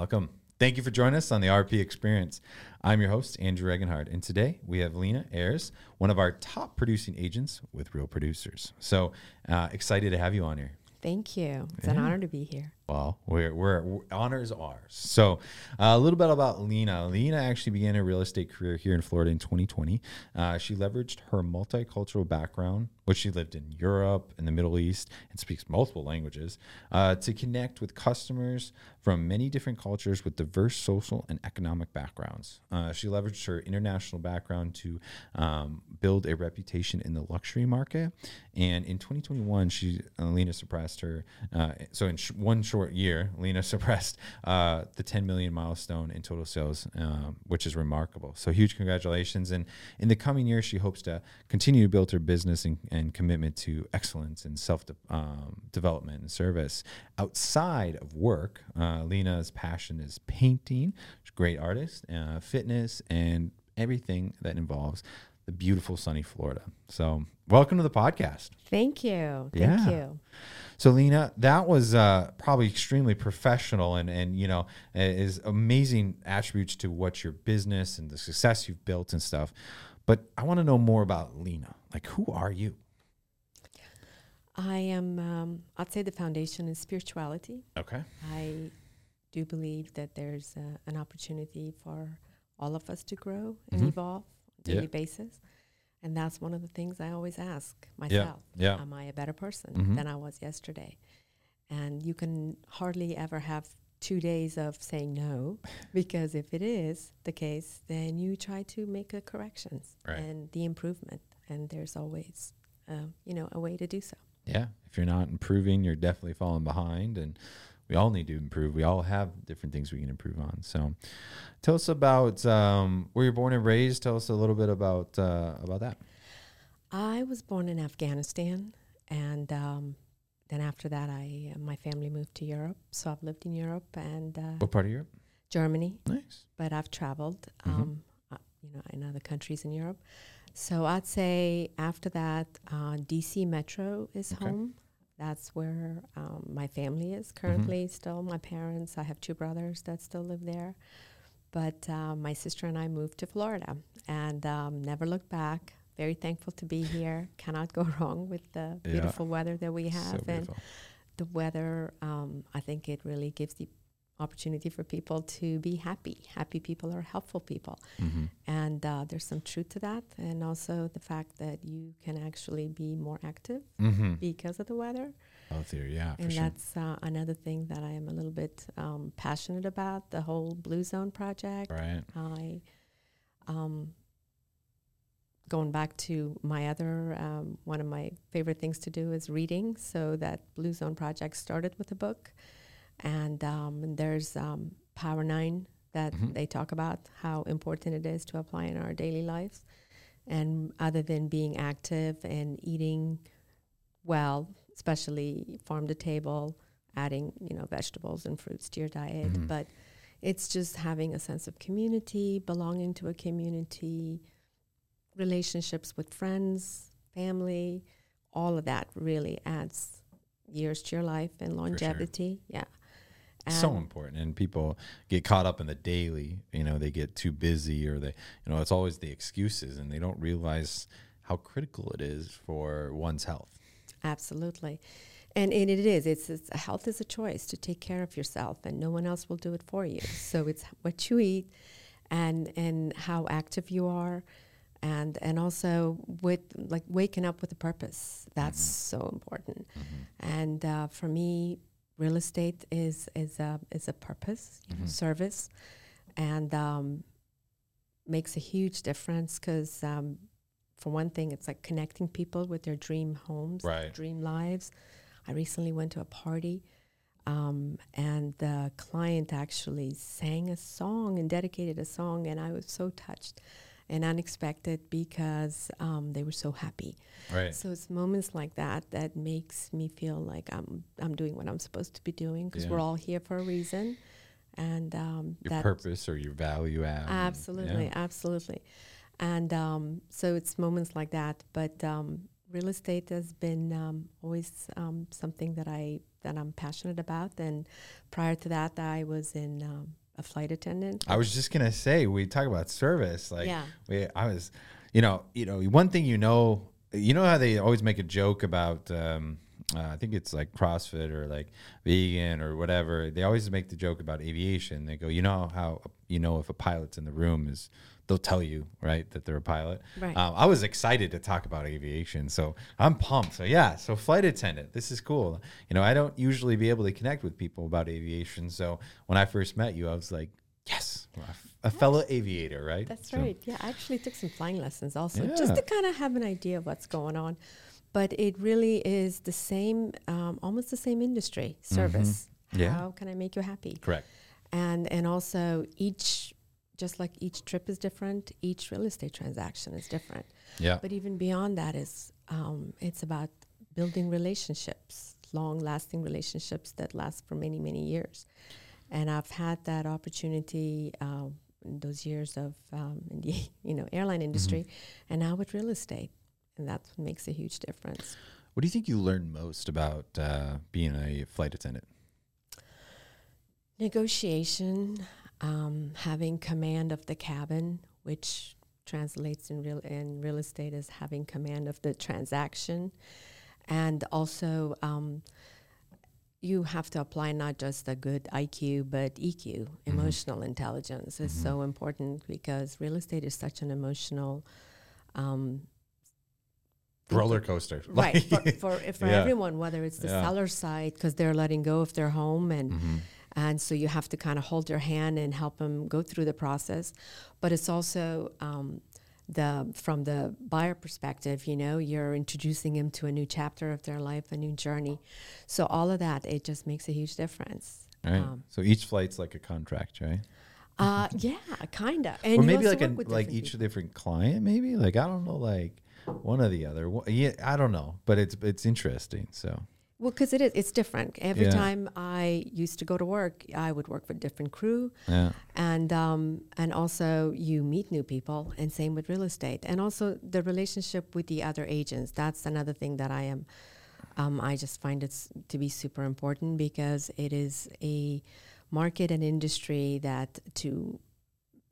Welcome. Thank you for joining us on the RP Experience. I'm your host, Andrew Regenhard, and today we have Lina Ayers, one of our top producing agents with Real Producers. So uh, excited to have you on here. Thank you. It's an honor to be here. Well, we're, we're, honors ours. So, uh, a little bit about Lina. Lina actually began her real estate career here in Florida in 2020. Uh, she leveraged her multicultural background, which she lived in Europe and the Middle East and speaks multiple languages, uh, to connect with customers from many different cultures with diverse social and economic backgrounds. Uh, she leveraged her international background to um, build a reputation in the luxury market. And in 2021, she uh, Lina surpassed her. Uh, so in sh- one short year, Lina surpassed uh, the 10 million milestone in total sales, um, which is remarkable. So huge congratulations! And in the coming years, she hopes to continue to build her business and, and commitment to excellence and self de- um, development and service outside of work. Uh, Lina's passion is painting. She's a great artist, uh, fitness, and everything that involves the beautiful sunny Florida. So, welcome to the podcast. Thank you. Thank Yeah. you. So, Lina, that was uh, probably extremely professional and, and, you know, is amazing attributes to what your business and the success you've built and stuff. But I want to know more about Lina. Like, who are you? I am, um, I'd say the foundation is spirituality. Okay. I do believe that there's uh, an opportunity for all of us to grow and Mhm. evolve a Yeah. daily basis. And that's one of the things I always ask myself. Yeah. Am I a better person Mhm. than I was yesterday? And you can hardly ever have two days of saying no, because if it is the case, then you try to make the corrections Right. and the improvement. And there's always, um, you know, a way to do so. Yeah. If you're not improving, you're definitely falling behind. And we all need to improve. We all have different things we can improve on. So, tell us about um, where you're born and raised. Tell us a little bit about uh, about that. I was born in Afghanistan, and um, then after that, I uh, my family moved to Europe. So I've lived in Europe and uh, What part of Europe? Germany, Nice. but I've traveled, Mhm. um, uh, you know, in other countries in Europe. So I'd say after that, uh, DC Metro is Okay. home. That's where um, my family is Mm-hmm. currently. Still, my parents. I have two brothers that still live there, but uh, my sister and I moved to Florida and um, never looked back. Very thankful to be here. Cannot go wrong with the Yeah. beautiful weather that we So have and the weather, um, I think it really gives the opportunity for people to be happy. Happy people are helpful people. hmm And uh, there's some truth to that. And also the fact that you can actually be more active hmm because of the weather. Healthier, yeah, for and sure. that's uh, another thing that I am a little bit um, passionate about the whole Blue Zone project. Right. I, um, going back to my other, um, one of my favorite things to do is reading. So that Blue Zone project started with a book, and, um, there's um, Power Nine that Mhm. they talk about how important it is to apply in our daily lives. And other than being active and eating well, especially farm to table, adding you know vegetables and fruits to your diet, Mhm. but it's just having a sense of community, belonging to a community, relationships with friends, family, all of that really adds years to your life and longevity. Yeah. So important and people get caught up in the daily you know they get too busy or they you know it's always the excuses and they don't realize how critical it is for one's health Absolutely. And, and it is. It's, it's health is a choice to take care of yourself, and no one else will do it for you. so it's what you eat, and and how active you are, and and also with like waking up with a purpose. That's so important. And uh, for me, real estate is is a is a purpose, Mhm. service, and um, makes a huge difference because um, for one thing, it's like connecting people with their dream homes, Right. dream lives. I recently went to a party, um, and the client actually sang a song and dedicated a song, and I was so touched and unexpected because um, they were so happy. right So it's moments like that that makes me feel like I'm I'm doing what I'm supposed to be doing because Yeah. we're all here for a reason, and um, your that purpose or your value add Absolutely, yeah. absolutely. And um, so it's moments like that. But um, real estate has been um, always um, something that I that I'm passionate about. And prior to that, I was in um, a flight attendant. I was just gonna say we talk about service. Like Yeah. we, I was, you know, you know, one thing you know, you know how they always make a joke about. Um, uh, I think it's like CrossFit or like vegan or whatever. They always make the joke about aviation. They go, you know how you know if a pilot's in the room is they'll tell you right that they're a pilot. Right. Um, I was excited to talk about aviation, so I'm pumped. So yeah, so flight attendant, this is cool. You know, I don't usually be able to connect with people about aviation. So when I first met you, I was like, yes, a fellow aviator, right? That's So- right. Yeah, I actually took some flying lessons also, Yeah. just to kind of have an idea of what's going on. But it really is the same, um, almost the same industry, service. Mm-hmm. Yeah. How can I make you happy? Correct. And and also each, just like each trip is different, each real estate transaction is different. Yeah. But even beyond that is, um, it's about building relationships, long-lasting relationships that last for many, many years. And I've had that opportunity uh, in those years of um, in the you know airline industry, and now with real estate, and that's what makes a huge difference. What do you think you learned most about uh, being a flight attendant? Negotiation, um, having command of the cabin, which translates in real in real estate as having command of the transaction, and also um, you have to apply not just a good IQ but EQ, emotional intelligence is Mhm. so important because real estate is such an emotional. Um, Roller coaster. Right for, for, for Yeah. everyone, whether it's the Yeah. seller side because they're letting go of their home and Mhm. And so you have to kind of hold their hand and help them go through the process but it's also um, the from the buyer perspective you know you're introducing them to a new chapter of their life a new journey so all of that it just makes a huge difference Right. Um, so each flight's like a contract, right? uh, yeah kind of and or maybe like a, like each people. different client, maybe like I don't know, like one or the other. Yeah, I don't know, but it's it's interesting. So well because it is it's different. Every Yeah. time i used to go to work i would work for different crew. Yeah, and um, and also you meet new people and same with real estate. And also the relationship with the other agents that's another thing that i am um, i just find it to be super important because it is a market and industry that to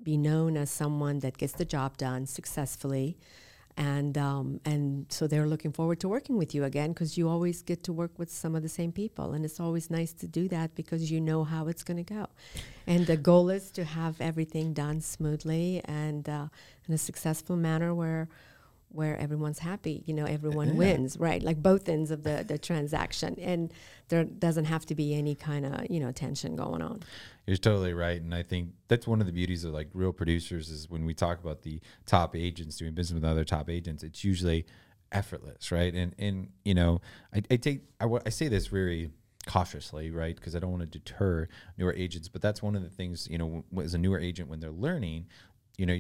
be known as someone that gets the job done successfully and um, and so they're looking forward to working with you again because you always get to work with some of the same people. And it's always nice to do that because you know how it's going to go. And the goal is to have everything done smoothly and uh, in a successful manner where where everyone's happy you know everyone Yeah. wins right like both ends of the the transaction and there doesn't have to be any kind of you know tension going on you're totally right, and I think that's one of the beauties of like real producers is when we talk about the top agents doing business with other top agents, it's usually effortless, right? And and you know, I, I take I, I say this very cautiously, right? Because I don't want to deter newer agents, but that's one of the things you know, w- as a newer agent when they're learning, you know.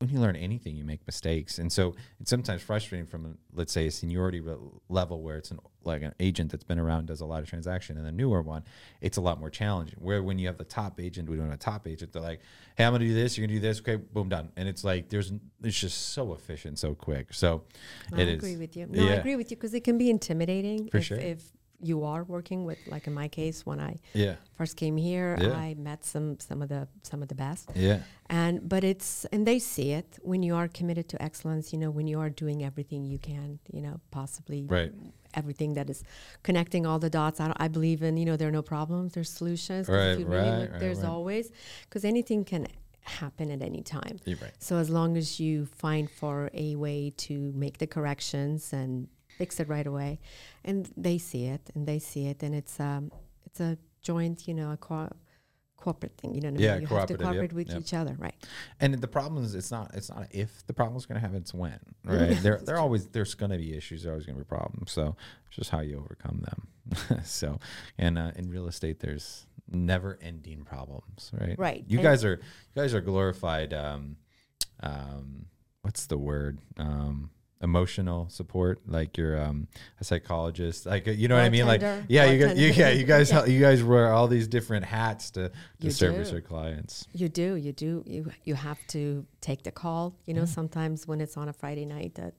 When you learn anything, you make mistakes, and so it's sometimes frustrating from, let's say, a seniority level where it's an like an agent that's been around does a lot of transaction, and a newer one, it's a lot more challenging. Where when you have the top agent, we don't have a top agent, they're like, "Hey, I'm gonna do this. You're gonna do this. Okay, boom, done." And it's like there's it's just so efficient, so quick. So I it is. agree with you. No, I agree with you because it can be intimidating For if, sure. if you are working with, like in my case, when I Yeah, first came here, Yeah. I met some some of the some of the best, yeah, and but it's and they see it when you are committed to excellence. You know, when you are doing everything you can, you know, possibly right, everything that is connecting all the dots. I, don't, I believe in you know there are no problems, there's solutions. Right, really right, look, right, there's right. always because anything can happen at any time. right. So as long as you find for a way to make the corrections and fix it right away, and they see it and they see it, and it's um it's a joint, you know, a co- corporate thing. You know what I Yeah, mean? You have to cooperative, yep, cooperate with yep. each other, right? And the problem is, it's not it's not if the problem's going to happen, it's when. Right? there, there always there's going to be issues. There's always going to be problems. So it's just how you overcome them. so, and uh, in real estate, there's never ending problems. Right. Right. You And- guys are you guys are glorified. Um, um, what's the word? Um, emotional support like you're um a psychologist like you know what i mean like yeah you guys you, yeah you guys Yeah. you guys wear all these different hats to to You service do. your clients You do, you do. You you have to take the call. You know, Yeah. sometimes when it's on a Friday night that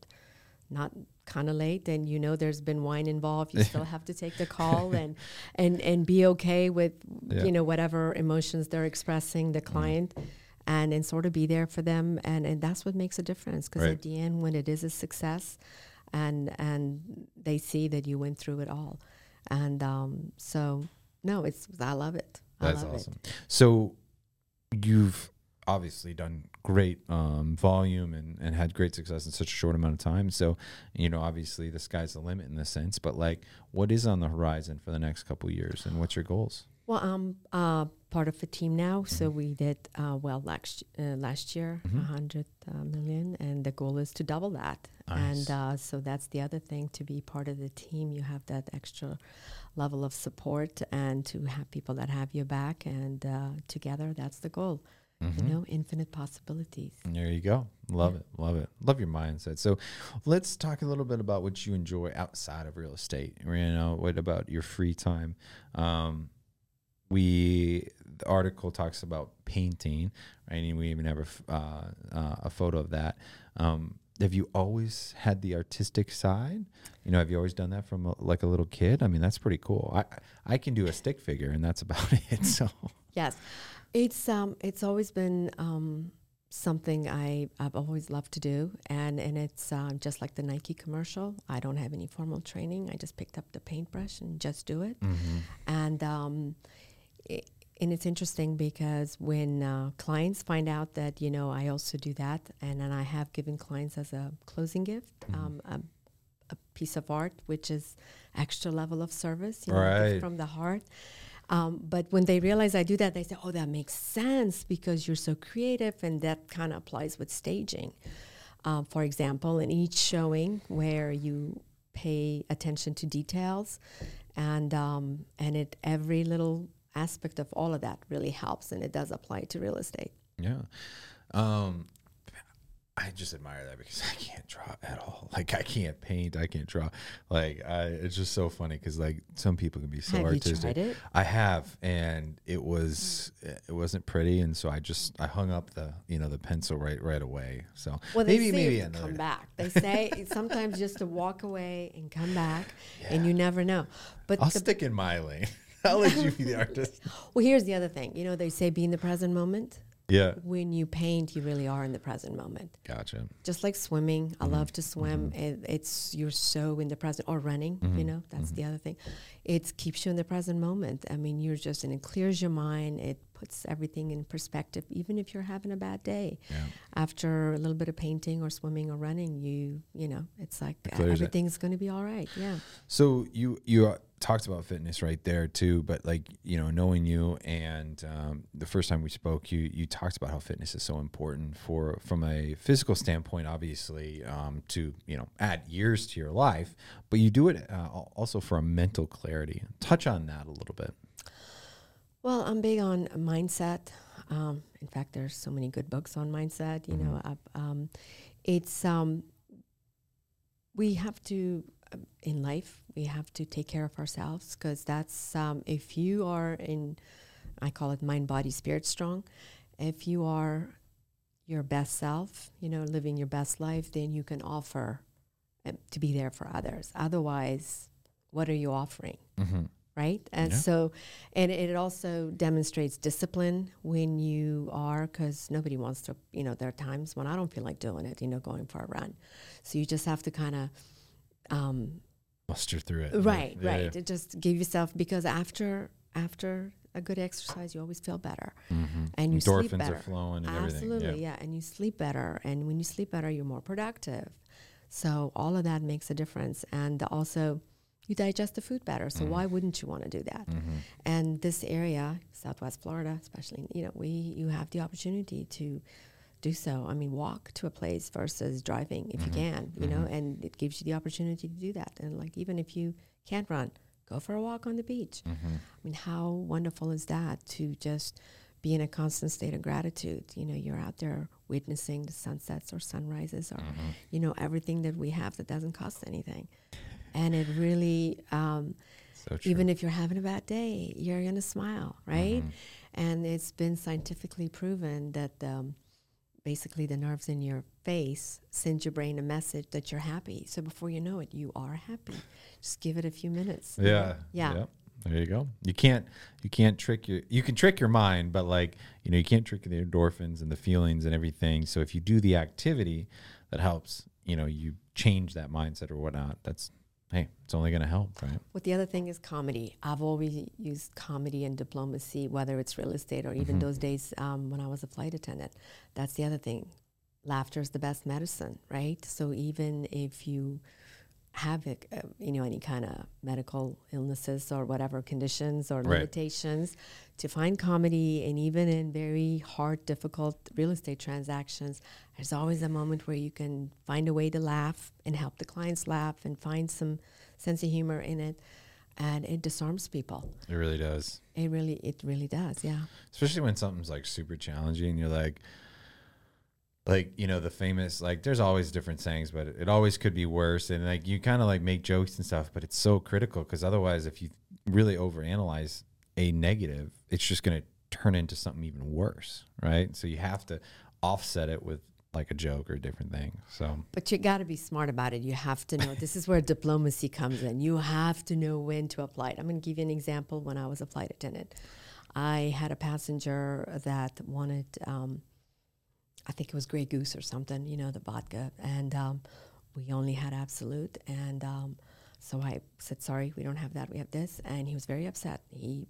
not kind of late and you know there's been wine involved you still have to take the call and and and be okay with Yeah. you know whatever emotions they're expressing the client and and sort of be there for them and and that's what makes a difference because Right. at the end when it is a success and and they see that you went through it all and um so no it's i love it That's love awesome. So you've obviously done great um, volume and, and had great success in such a short amount of time. So, you know, obviously the sky's the limit in this sense, but like what is on the horizon for the next couple of years and what's your goals? Well, I'm uh, part of a team now, so Mm-hmm. we did uh, well last uh, last year, a Mhm. hundred uh, million, and the goal is to double that. Nice. And uh, so that's the other thing to be part of the team. You have that extra level of support, and to have people that have your back, and uh, together, that's the goal. Mhm. You know, infinite possibilities. There you go. Love Yeah. it. Love it. Love your mindset. So let's talk a little bit about what you enjoy outside of real estate. You know, what about your free time? Um, we the article talks about painting, right? And we even have a, f- uh, uh, a photo of that. Um, have you always had the artistic side? You know, have you always done that from a, like a little kid? I mean, that's pretty cool. I I can do a stick figure, and that's about it. So Yes, it's um, it's always been um, something I I've always loved to do, and and it's um, just like the Nike commercial. I don't have any formal training. I just picked up the paintbrush and just do it, and um, and it's interesting because when uh, clients find out that you know I also do that, and then I have given clients as a closing gift um, a, a piece of art, which is extra level of service, you know, Right. from the heart. Um, but when they realize I do that, they say, "Oh, that makes sense because you're so creative," and that kind of applies with staging. Um, for example, in each showing where you pay attention to details, and um, and it every little aspect of all of that really helps, and it does apply to real estate. Yeah. Um I just admire that because I can't draw at all. Like I can't paint, I can't draw. Like I it's just so funny cuz like some people can be so have artistic. you tried it? I have and it was it wasn't pretty and so I just I hung up the, you know, the pencil right right away. So Well, they maybe maybe you have to another come day. back. They say sometimes just to walk away and come back, and you never know. But I'll the stick in my lane. I'll let you be the artist. Well, here's the other thing. You know, they say be in the present moment. Yeah. When you paint, you really are in the present moment. Gotcha. Just like swimming, Mm-hmm. I love to swim. It, it's you're so in the present, or running. Mm-hmm. You know, that's the other thing. It keeps you in the present moment. I mean, you're just and it clears your mind. It puts everything in perspective. Even if you're having a bad day, Yeah. after a little bit of painting or swimming or running, you you know, it's like it. everything's going to be all right. Yeah. So you you uh, talked about fitness right there too, but like you know, knowing you and um, the first time we spoke, you you talked about how fitness is so important for from a physical standpoint, obviously, um, to you know add years to your life, but you do it uh, also for a mental clarity. Touch on that a little bit. Well, I'm big on mindset. Um, in fact, there's so many good books on mindset. You know, uh, um, it's um, we have to in life we have to take care of ourselves because that's um, if you are in, I call it mind, body, spirit strong. If you are your best self, you know, living your best life, then you can offer um, to be there for others. Otherwise, what are you offering? Mm-hmm. right? And Yeah. so, and it also demonstrates discipline when you are, because nobody wants to, you know, there are times when I don't feel like doing it, you know, going for a run. So you just have to kind of, um, Muster through it. right, Yeah, right, yeah. just give yourself because after after a good exercise, you always feel better Mhm. and you sleep better. are flowing and everything. Absolutely, yeah. And you sleep better. And when you sleep better, you're more productive. So all of that makes a difference. And also, you digest the food better. So why wouldn't you want to do that? Mm-hmm. And this area, Southwest Florida, especially, you know, we you have the opportunity to do so. I mean, walk to a place versus driving if you can, you know, and it gives you the opportunity to do that. And like even if you can't run, go for a walk on the beach. Mm-hmm. I mean, how wonderful is that to just be in a constant state of gratitude? You know, you're out there witnessing the sunsets or sunrises or, Mm-hmm. you know, everything that we have that doesn't cost anything. And it really, um, So even if you're having a bad day, you're going to smile, right? Mhm. And it's been scientifically proven that um, basically the nerves in your face send your brain a message that you're happy. So before you know it, you are happy. Just give it a few minutes. Yeah. Yeah. Yep. There you go. You can't you can't trick your you can trick your mind, but like, you know, you can't trick the endorphins and the feelings and everything. So if you do the activity that helps, you know, you change that mindset or whatnot, that's hey, it's only gonna help, right? What the other thing is comedy. I've always used comedy and diplomacy, whether it's real estate or even Mhm. those days um, when I was a flight attendant. That's the other thing. Laughter is the best medicine, right? So even if you have it, uh, you know any kind of medical illnesses or whatever conditions or Right. limitations, to find comedy and even in very hard, difficult real estate transactions, there's always a moment where you can find a way to laugh and help the clients laugh and find some sense of humor in it, and it disarms people. It really does. It really, it really does. Yeah. Especially when something's like super challenging, you're like like, you know, the famous like there's always different sayings, but it, it always could be worse. And like you kind of like make jokes and stuff, but it's so critical because otherwise if you really overanalyze a negative, it's just gonna turn into something even worse. Right. So you have to offset it with like a joke or a different thing. So But you got to be smart about it. You have to know. this is where diplomacy comes in. You have to know when to apply it. I'm going to give you an example. When I was a flight attendant, I had a passenger that wanted, um, I think it was Grey Goose or something, you know, the vodka, and um, we only had Absolut. And um, so I said, "Sorry, we don't have that. We have this." And he was very upset. He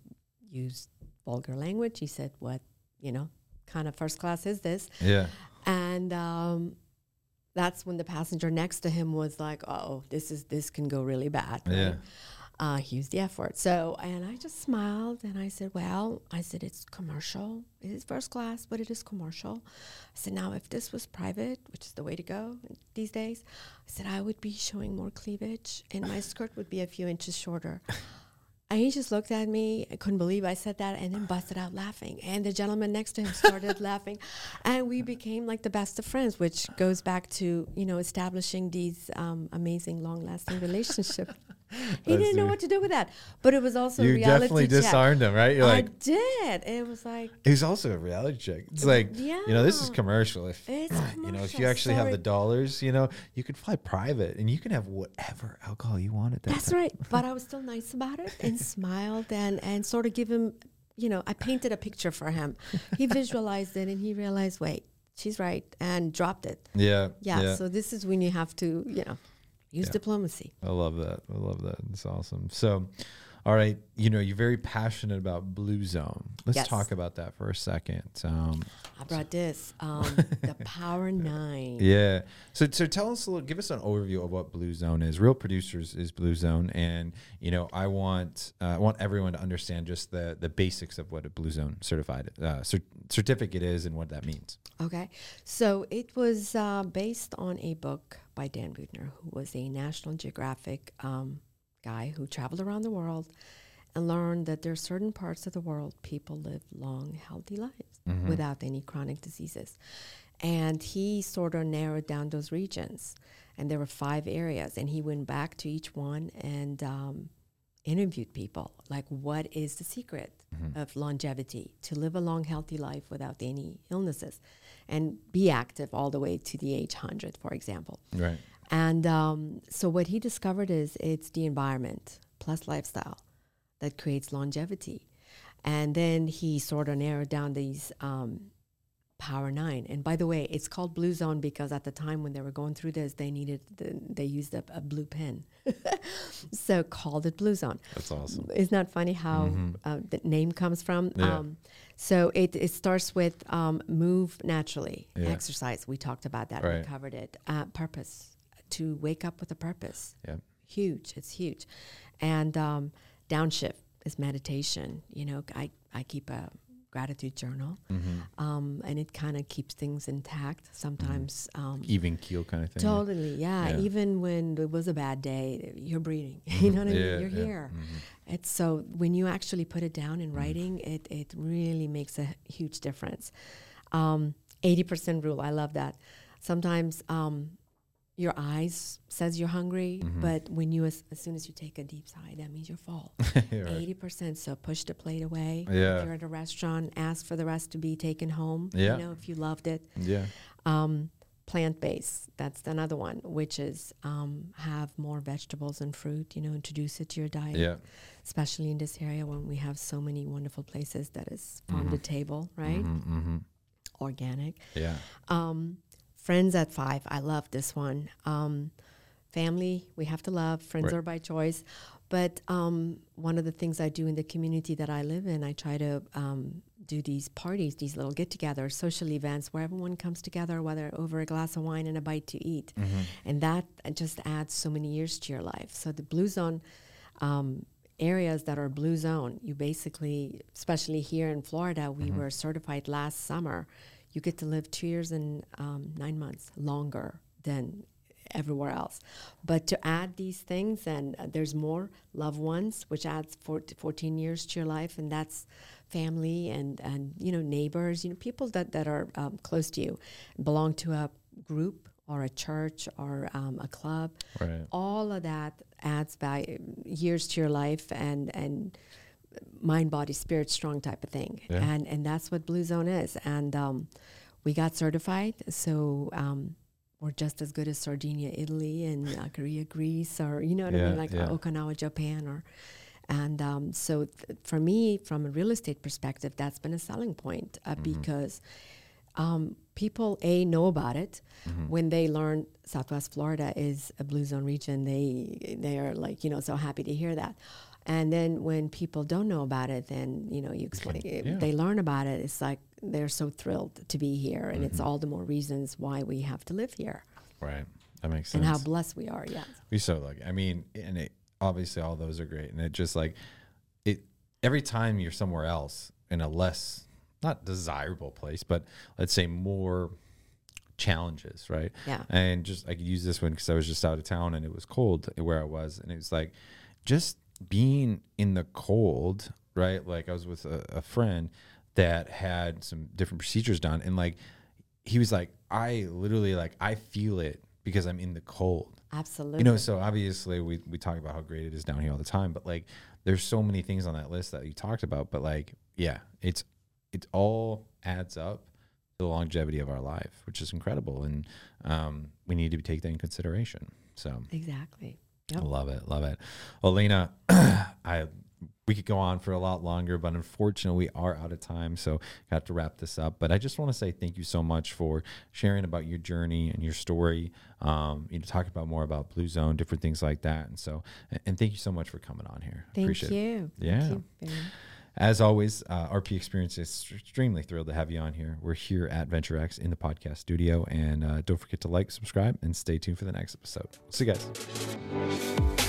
used vulgar language. He said, "What, you know, kind of first class is this?" yeah. and um, that's when the passenger next to him was like, "Oh, this is this can go really bad." right? Yeah. Uh, he used the F word. So, and I just smiled and I said, "Well, I said it's commercial. It is first class, but it is commercial." I said, "Now, if this was private, which is the way to go these days, I said I would be showing more cleavage and my skirt would be a few inches shorter." And he just looked at me. I couldn't believe I said that and then busted out laughing. And the gentleman next to him started laughing. And we became like the best of friends, which goes back to, you know, establishing these um, amazing, long lasting relationships. he didn't know what to do with that. But it was also a You reality definitely check. disarmed him, right? You're I like did. It was like, he's also a reality check. It's like yeah. you know, this is commercial. If It's you know, if you actually have the dollars, you know, you could fly private and you can have whatever alcohol you want at that That's time. right. But I was still nice about it and smiled and, and sort of give him, you know, I painted a picture for him. He visualized it and he realized, wait, she's right, and dropped it. Yeah, Yeah. So this is when you have to, you know, use Yeah. diplomacy. I love that. I love that. It's awesome. So, all right, you know, you're very passionate about Blue Zone. Let's Yes. talk about that for a second. Um, I brought this, um, the Power Nine. yeah. So, so tell us a little. Give us an overview of what Blue Zone is. Real Producers is Blue Zone, and you know, I want uh, I want everyone to understand just the the basics of what a Blue Zone certified uh, cer- certificate is and what that means. Okay. So it was uh, based on a book by Dan Buettner, who was a National Geographic um, guy who traveled around the world and learned that there are certain parts of the world people live long, healthy lives without any chronic diseases. And he sort of narrowed down those regions. And there were five areas. And he went back to each one and um, interviewed people like, what is the secret of longevity to live a long, healthy life without any illnesses and be active all the way to the age 100, for example? Right. And um, so what he discovered is it's the environment plus lifestyle that creates longevity. And then he sort of narrowed down these um, Power Nine. And by the way, it's called Blue Zone because at the time when they were going through this, they needed the, they used a, a blue pen, so called it Blue Zone. That's awesome. Isn't that funny how Mhm. uh, the name comes from? Yeah. Um, so it, it starts with um, move naturally, Yeah. exercise. We talked about that. Right. We covered it. Uh, purpose to wake up with a purpose. Yeah. Huge. It's huge. And um, downshift is meditation. You know, I, I keep a gratitude journal, Mm-hmm. um, and it kind of keeps things intact. Sometimes. Um, Even keel kind of thing. Totally, yeah. Yeah. Even when it was a bad day, you're breathing. you know what I mean? You're yeah. here. Mhm. It's so when you actually put it down in writing, it it really makes a huge difference. Um, Eighty percent rule, I love that. Sometimes, um, your eyes says you're hungry, Mm-hmm. but when you as, as soon as you take a deep sigh, that means you're full. Eighty percent. So push the plate away. Yeah. If you're at a restaurant, ask for the rest to be taken home. Yeah. You know, if you loved it. Yeah. Um, plant based. That's another one, which is um, have more vegetables and fruit. You know, introduce it to your diet. Yeah. Especially in this area when we have so many wonderful places that is farm to table, right? Mm-hmm. Organic. Yeah. Um, friends at five. I love this one. Um, family, we have to love. Friends Right. are by choice. But um, one of the things I do in the community that I live in, I try to um, do these parties, these little get togethers, social events where everyone comes together, whether over a glass of wine and a bite to eat. Mm-hmm. And that just adds so many years to your life. So the Blue Zone um, areas that are Blue Zone, you basically, especially here in Florida, we were certified last summer. You get to live two years and um, nine months longer than everywhere else. But to add these things, and uh, there's more loved ones, which adds four, 14 years to your life, and that's family and, and you know neighbors, you know people that, that are um, close to you, belong to a group or a church or um, a club Right. all of that adds value years to your life and and mind body spirit strong type of thing. Yeah. and and that's what blue zone is. And um, we got certified. So um, we're just as good as sardinia italy and uh, Ikaria greece or you know what i mean? Like yeah. okinawa japan or and um, so th- for me from a real estate perspective that's been a selling point uh, because um, people a know about it. When they learn Southwest Florida is a blue zone region. They they are like you know so happy to hear that, and then when people don't know about it, then you know you explain. Eh, yeah. They learn about it. It's like they're so thrilled to be here, and it's mm-hmm. all the more reasons why we have to live here Right. That makes sense. and how blessed we are. Yeah, We so lucky. I mean, and it, obviously all those are great, and it just like it. Every time you're somewhere else in a less not desirable place, but let's say more challenges, right? Yeah. And just I could use this one because I was just out of town and it was cold where I was, and it was like just being in the cold, right? Like I was with a, a friend that had some different procedures done, and like he was like, I literally like I feel it because I'm in the cold. Absolutely. You know, so obviously we we talk about how great it is down here all the time, but like there's so many things on that list that you talked about, but like yeah, it's it all adds up to the longevity of our life, which is incredible, and um, we need to take that in consideration. So exactly. I Yep. love it, love it. Well, Lina, I we could go on for a lot longer, but unfortunately, we are out of time, so got to wrap this up. But I just want to say thank you so much for sharing about your journey and your story. Um, you know, talk about more about Blue Zone, different things like that, and so and- and thank you so much for coming on here. Thank Appreciate it. you. Yeah. Thank you. As always, uh, RP Experience is extremely thrilled to have you on here. We're here at VentureX in the podcast studio, and uh, don't forget to like, subscribe, and stay tuned for the next episode. See you guys.